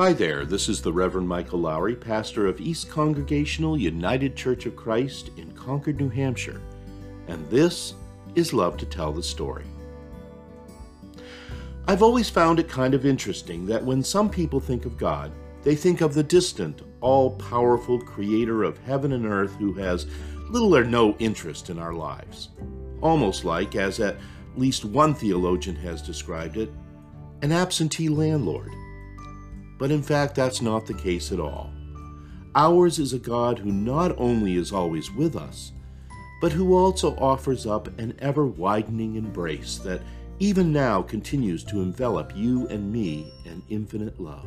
Hi there, this is the Reverend Michael Lowry, pastor of East Congregational United Church of Christ in Concord, New Hampshire, and this is Love to Tell the Story. I've always found it kind of interesting that when some people think of God, they think of the distant, all powerful creator of heaven and earth who has little or no interest in our lives. Almost like, as at least one theologian has described it, an absentee landlord but in fact, that's not the case at all. Ours is a God who not only is always with us, but who also offers up an ever widening embrace that even now continues to envelop you and me in infinite love.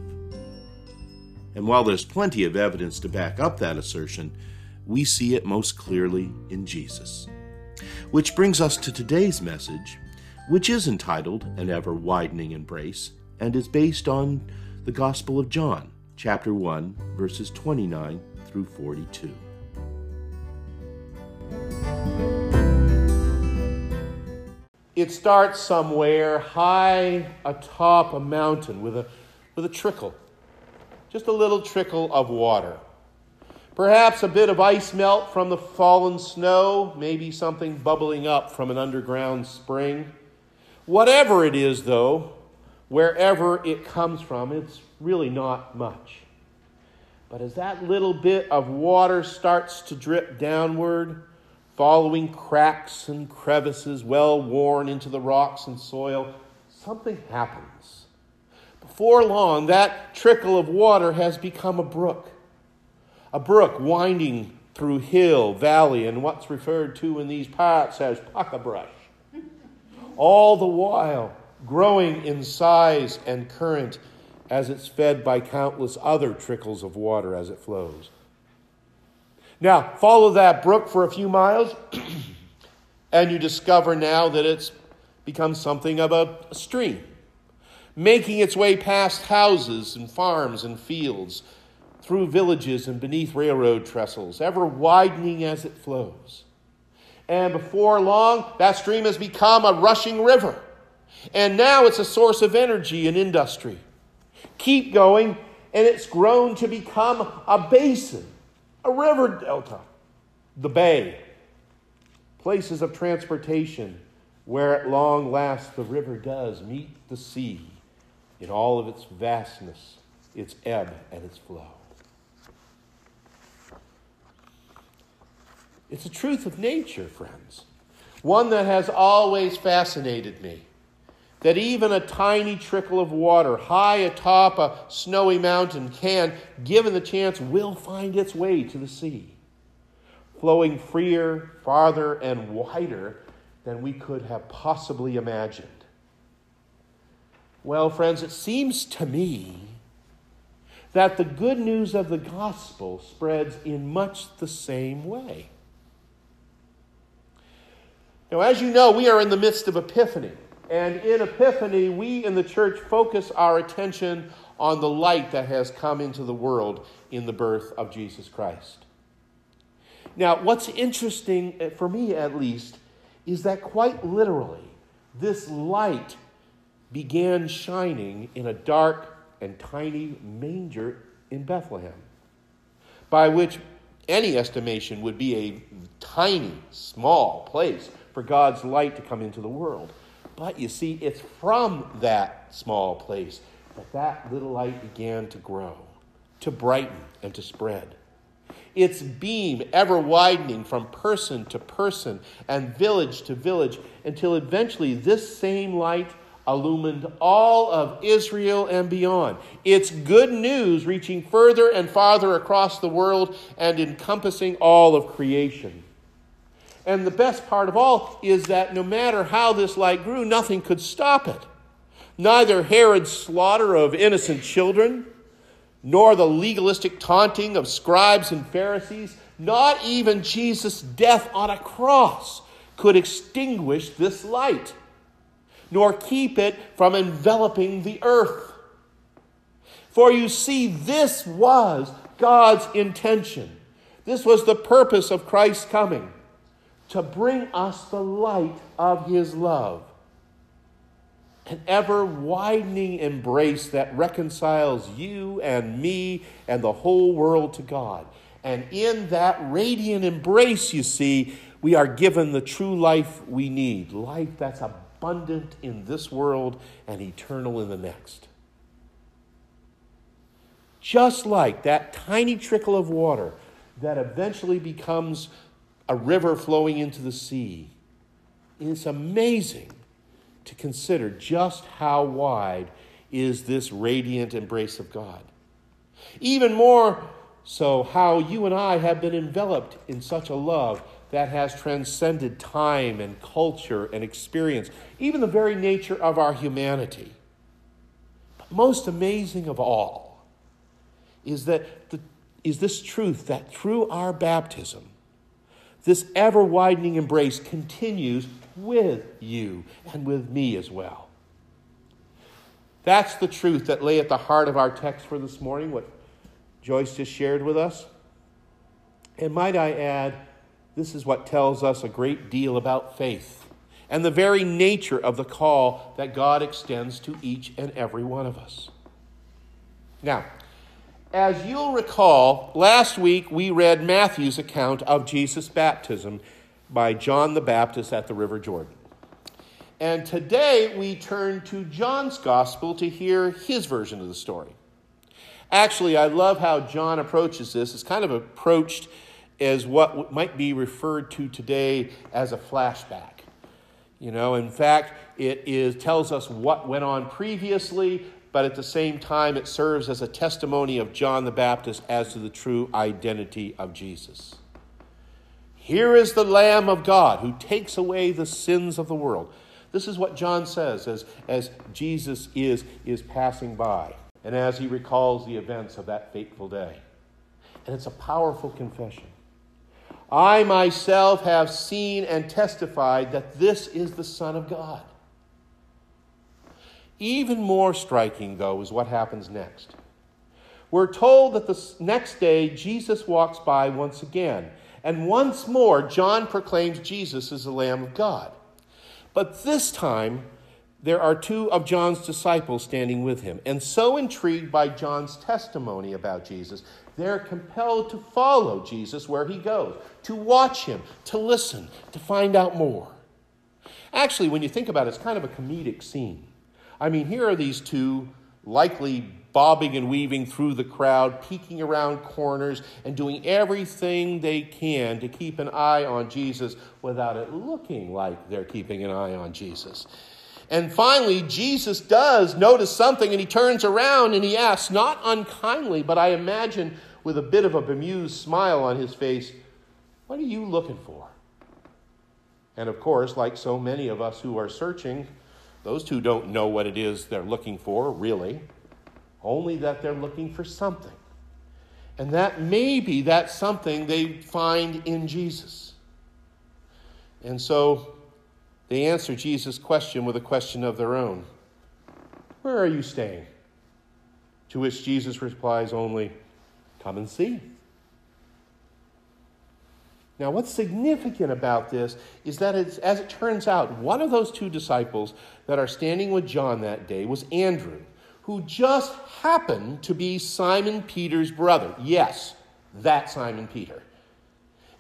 And while there's plenty of evidence to back up that assertion, we see it most clearly in Jesus. Which brings us to today's message, which is entitled An Ever Widening Embrace and is based on the Gospel of John, chapter 1, verses 29 through 42. It starts somewhere high atop a mountain with a, with a trickle, just a little trickle of water. Perhaps a bit of ice melt from the fallen snow, maybe something bubbling up from an underground spring. Whatever it is, though, wherever it comes from, it's really not much. But as that little bit of water starts to drip downward, following cracks and crevices well worn into the rocks and soil, something happens. Before long, that trickle of water has become a brook. A brook winding through hill, valley, and what's referred to in these parts as pucka All the while, growing in size and current as it's fed by countless other trickles of water as it flows. Now, follow that brook for a few miles, and you discover now that it's become something of a stream, making its way past houses and farms and fields, through villages and beneath railroad trestles, ever widening as it flows. And before long, that stream has become a rushing river and now it's a source of energy and industry. Keep going, and it's grown to become a basin, a river delta, the bay, places of transportation where at long last the river does meet the sea in all of its vastness, its ebb and its flow. It's a truth of nature, friends, one that has always fascinated me that even a tiny trickle of water high atop a snowy mountain can, given the chance, will find its way to the sea, flowing freer, farther, and wider than we could have possibly imagined. Well, friends, it seems to me that the good news of the gospel spreads in much the same way. Now, as you know, we are in the midst of Epiphany. And in Epiphany, we in the church focus our attention on the light that has come into the world in the birth of Jesus Christ. Now, what's interesting, eh, for me at least, is that quite literally, this light began shining in a dark and tiny manger in Bethlehem, by which any estimation would be a tiny, small place for God's light to come into the world. But you see, it's from that small place that that little light began to grow, to brighten, and to spread. Its beam ever widening from person to person and village to village until eventually this same light illumined all of Israel and beyond. It's good news reaching further and farther across the world and encompassing all of creation. And the best part of all is that no matter how this light grew, nothing could stop it. Neither Herod's slaughter of innocent children, nor the legalistic taunting of scribes and Pharisees, not even Jesus' death on a cross could extinguish this light, nor keep it from enveloping the earth. For you see, this was God's intention. This was the purpose of Christ's coming to bring us the light of his love. an ever widening embrace that reconciles you and me and the whole world to God. And in that radiant embrace, you see, we are given the true life we need life that's abundant in this world and eternal in the next. Just like that tiny trickle of water that eventually becomes a river flowing into the sea. It's amazing to consider just how wide is this radiant embrace of God. Even more so, how you and I have been enveloped in such a love that has transcended time and culture and experience, even the very nature of our humanity. But most amazing of all is that the, is this truth that through our baptism, this ever widening embrace continues with you and with me as well. That's the truth that lay at the heart of our text for this morning, what Joyce just shared with us. And might I add, this is what tells us a great deal about faith and the very nature of the call that God extends to each and every one of us. Now, as you'll recall, last week we read Matthew's account of Jesus' baptism by John the Baptist at the River Jordan. And today we turn to John's gospel to hear his version of the story. Actually, I love how John approaches this. It's kind of approached as what might be referred to today as a flashback. You know, in fact, it is, tells us what went on previously, but at the same time, it serves as a testimony of John the Baptist as to the true identity of Jesus. Here is the Lamb of God who takes away the sins of the world. This is what John says as, as Jesus is, is passing by and as he recalls the events of that fateful day. And it's a powerful confession. I myself have seen and testified that this is the Son of God. Even more striking, though, is what happens next. We're told that the next day Jesus walks by once again and once more, John proclaims Jesus as the Lamb of God. But this time, there are two of John's disciples standing with him. And so intrigued by John's testimony about Jesus, they're compelled to follow Jesus where he goes, to watch him, to listen, to find out more. Actually, when you think about it, it's kind of a comedic scene. I mean, here are these two likely bobbing and weaving through the crowd, peeking around corners, and doing everything they can to keep an eye on Jesus without it looking like they're keeping an eye on Jesus. And finally, Jesus does notice something and he turns around and he asks, not unkindly, but I imagine with a bit of a bemused smile on his face, What are you looking for? And of course, like so many of us who are searching, those two don't know what it is they're looking for, really only that they're looking for something. And that maybe that's something they find in Jesus. And so they answer Jesus' question with a question of their own Where are you staying? To which Jesus replies only, Come and see. Now, what's significant about this is that, as it turns out, one of those two disciples that are standing with John that day was Andrew who just happened to be Simon Peter's brother. Yes, that Simon Peter.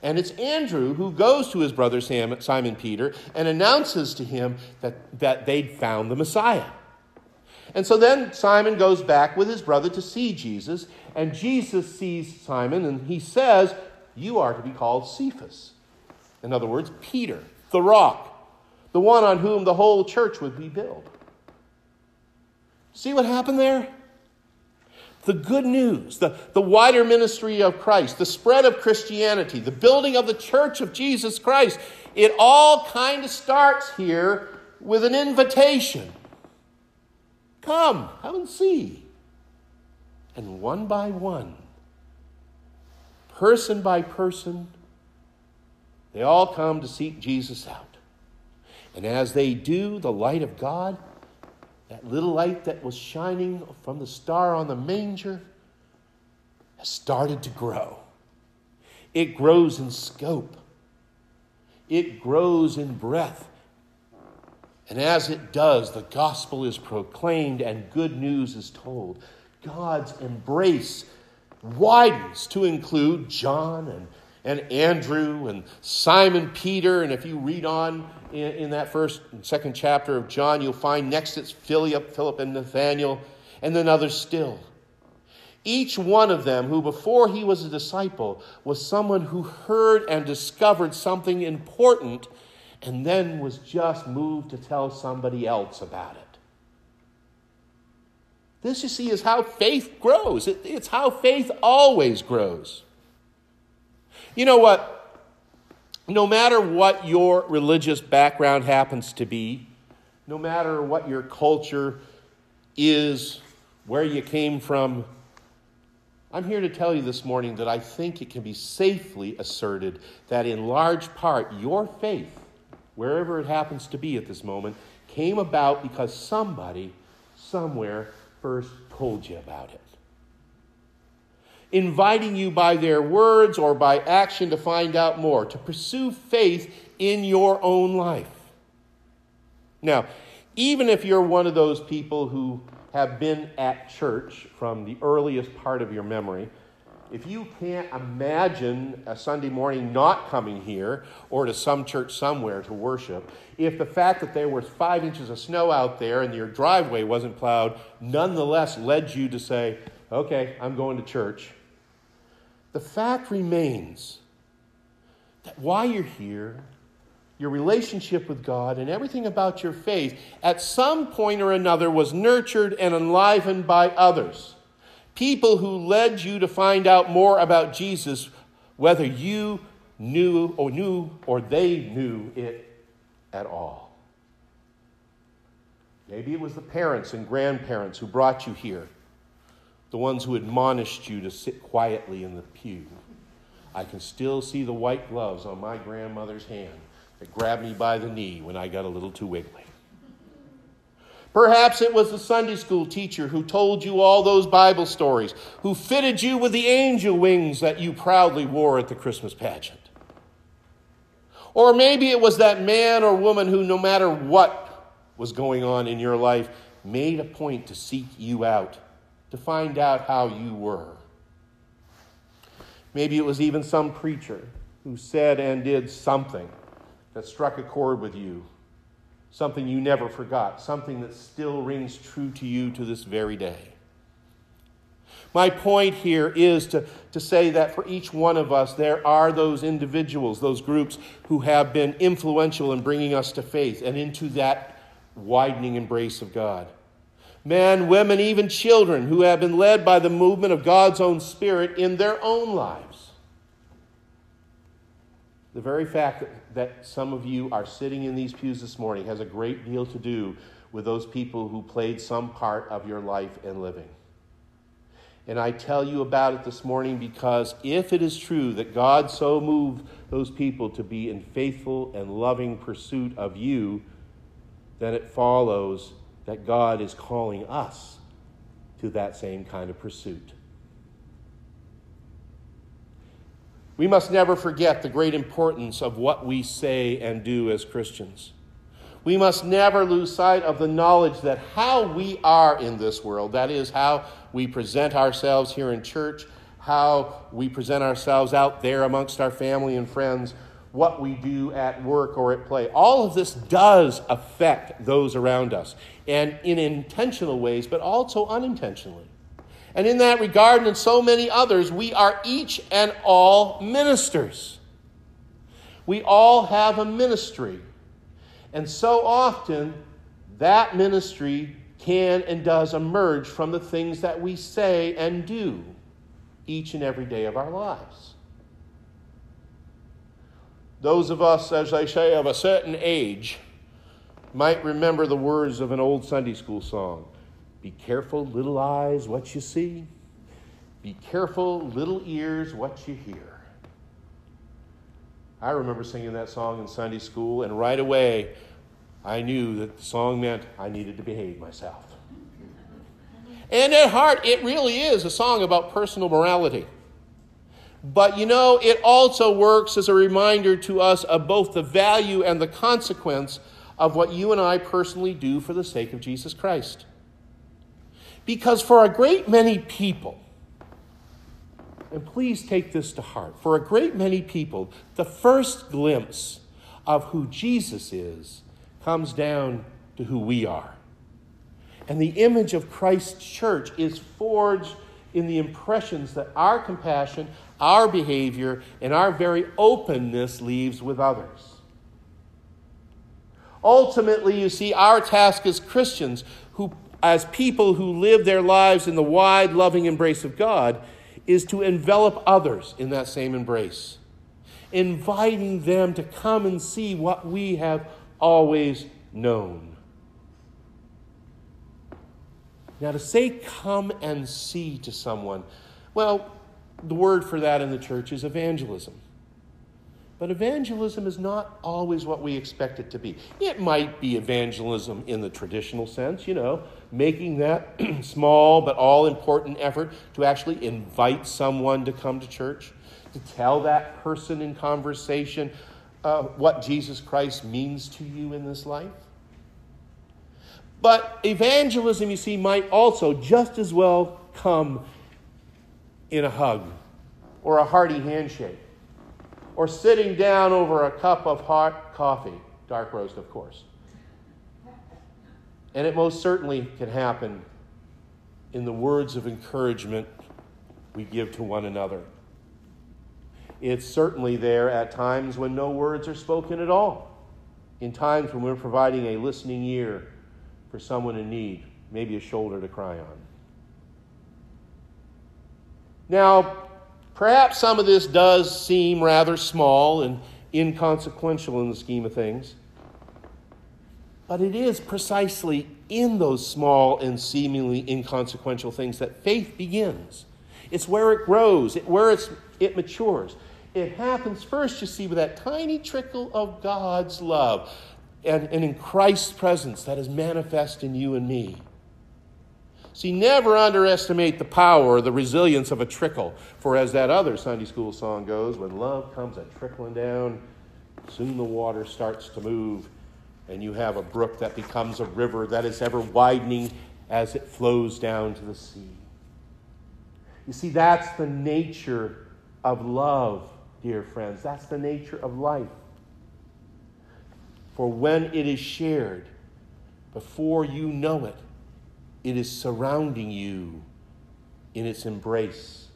And it's Andrew who goes to his brother Simon Peter and announces to him that, that they'd found the Messiah. And so then Simon goes back with his brother to see Jesus, and Jesus sees Simon and he says, You are to be called Cephas. In other words, Peter, the rock, the one on whom the whole church would be built. See what happened there? The good news, the, the wider ministry of Christ, the spread of Christianity, the building of the church of Jesus Christ, it all kind of starts here with an invitation. Come, come and see. And one by one, person by person, they all come to seek Jesus out. And as they do, the light of God that little light that was shining from the star on the manger has started to grow. It grows in scope, it grows in breadth, And as it does, the gospel is proclaimed and good news is told. God's embrace widens to include John and, and Andrew and Simon Peter. And if you read on in, in that first and second chapter of John, you'll find next it's Philip, Philip and Nathaniel, and then others still. Each one of them, who before he was a disciple, was someone who heard and discovered something important and then was just moved to tell somebody else about it. This, you see, is how faith grows. It, it's how faith always grows. You know what? No matter what your religious background happens to be, no matter what your culture is, where you came from, I'm here to tell you this morning that I think it can be safely asserted that in large part your faith wherever it happens to be at this moment, came about because somebody somewhere first told you about it. Inviting you by their words or by action to find out more, to pursue faith in your own life. Now, even if you're one of those people who have been at church from the earliest part of your memory, if you can't imagine a Sunday morning not coming here or to some church somewhere to worship, if the fact that there was five inches of snow out there and your driveway wasn't plowed nonetheless led you to say, okay, I'm going to church, the fact remains that while you're here, your relationship with God and everything about your faith at some point or another was nurtured and enlivened by others people who led you to find out more about Jesus, whether you knew or knew or they knew it at all. Maybe it was the parents and grandparents who brought you here, the ones who admonished you to sit quietly in the pew. I can still see the white gloves on my grandmother's hand that grabbed me by the knee when I got a little too wiggly. Perhaps it was the Sunday school teacher who told you all those Bible stories, who fitted you with the angel wings that you proudly wore at the Christmas pageant. Or maybe it was that man or woman who, no matter what was going on in your life, made a point to seek you out, to find out how you were. Maybe it was even some preacher who said and did something that struck a chord with you something you never forgot, something that still rings true to you to this very day. My point here is to, to say that for each one of us, there are those individuals, those groups who have been influential in bringing us to faith and into that widening embrace of God. Men, women, even children who have been led by the movement of God's own Spirit in their own lives. The very fact that, that some of you are sitting in these pews this morning has a great deal to do with those people who played some part of your life and living. And I tell you about it this morning because if it is true that God so moved those people to be in faithful and loving pursuit of you, then it follows that God is calling us to that same kind of pursuit. We must never forget the great importance of what we say and do as Christians. We must never lose sight of the knowledge that how we are in this world, that is, how we present ourselves here in church, how we present ourselves out there amongst our family and friends, what we do at work or at play. All of this does affect those around us, and in intentional ways, but also unintentionally. And in that regard, and in so many others, we are each and all ministers. We all have a ministry. And so often, that ministry can and does emerge from the things that we say and do each and every day of our lives. Those of us, as they say, of a certain age might remember the words of an old Sunday school song be careful, little eyes, what you see. Be careful, little ears, what you hear. I remember singing that song in Sunday school, and right away I knew that the song meant I needed to behave myself. And at heart, it really is a song about personal morality. But you know, it also works as a reminder to us of both the value and the consequence of what you and I personally do for the sake of Jesus Christ. Because for a great many people, and please take this to heart, for a great many people, the first glimpse of who Jesus is comes down to who we are. And the image of Christ's church is forged in the impressions that our compassion, our behavior, and our very openness leaves with others. Ultimately, you see, our task as Christians, who, as people who live their lives in the wide, loving embrace of God, is to envelop others in that same embrace, inviting them to come and see what we have always known. Now, to say come and see to someone, well, the word for that in the church is evangelism. But evangelism is not always what we expect it to be. It might be evangelism in the traditional sense, you know, making that small but all important effort to actually invite someone to come to church, to tell that person in conversation uh, what Jesus Christ means to you in this life. But evangelism, you see, might also just as well come in a hug or a hearty handshake or sitting down over a cup of hot coffee, dark roast, of course. And it most certainly can happen in the words of encouragement we give to one another. It's certainly there at times when no words are spoken at all, in times when we're providing a listening ear for someone in need, maybe a shoulder to cry on. Now, perhaps some of this does seem rather small and inconsequential in the scheme of things. But it is precisely in those small and seemingly inconsequential things that faith begins. It's where it grows, it, where it's, it matures. It happens first, you see, with that tiny trickle of God's love and, and in Christ's presence that is manifest in you and me. See, never underestimate the power the resilience of a trickle. For as that other Sunday school song goes, when love comes a trickling down, soon the water starts to move and you have a brook that becomes a river that is ever widening as it flows down to the sea. You see, that's the nature of love, dear friends. That's the nature of life. For when it is shared, before you know it, it is surrounding you in its embrace.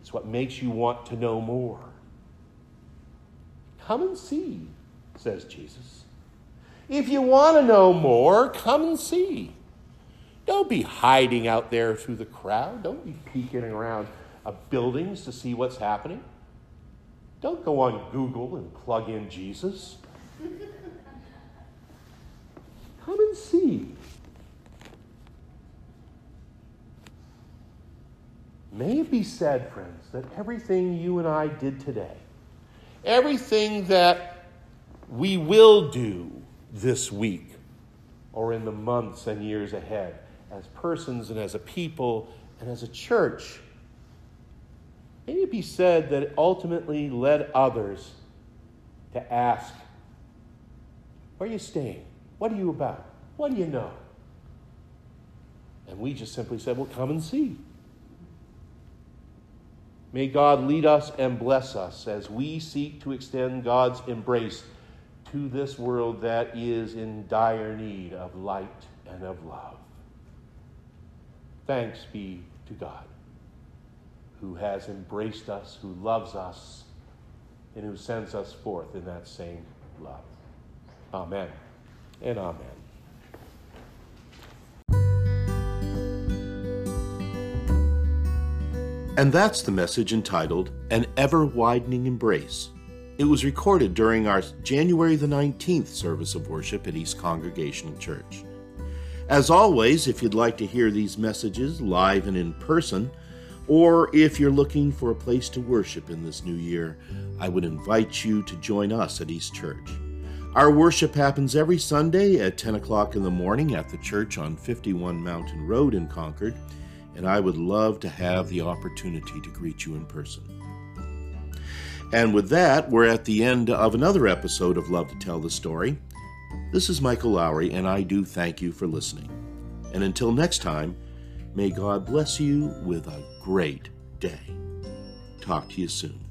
It's what makes you want to know more. Come and see, says Jesus. If you want to know more, come and see. Don't be hiding out there through the crowd. Don't be peeking around buildings to see what's happening. Don't go on Google and plug in Jesus. come and see. May it be said, friends, that everything you and I did today, everything that we will do this week or in the months and years ahead as persons and as a people and as a church. May it be said that it ultimately led others to ask, Where are you staying? What are you about? What do you know? And we just simply said, Well, come and see. May God lead us and bless us as we seek to extend God's embrace to this world that is in dire need of light and of love. Thanks be to God, who has embraced us, who loves us, and who sends us forth in that same love. Amen and amen. And that's the message entitled An Ever Widening Embrace. It was recorded during our January the 19th service of worship at East Congregational Church. As always, if you'd like to hear these messages live and in person, or if you're looking for a place to worship in this new year, I would invite you to join us at East Church. Our worship happens every Sunday at 10 o'clock in the morning at the church on 51 Mountain Road in Concord, and I would love to have the opportunity to greet you in person. And with that, we're at the end of another episode of Love to Tell the Story. This is Michael Lowry, and I do thank you for listening. And until next time, may God bless you with a great day. Talk to you soon.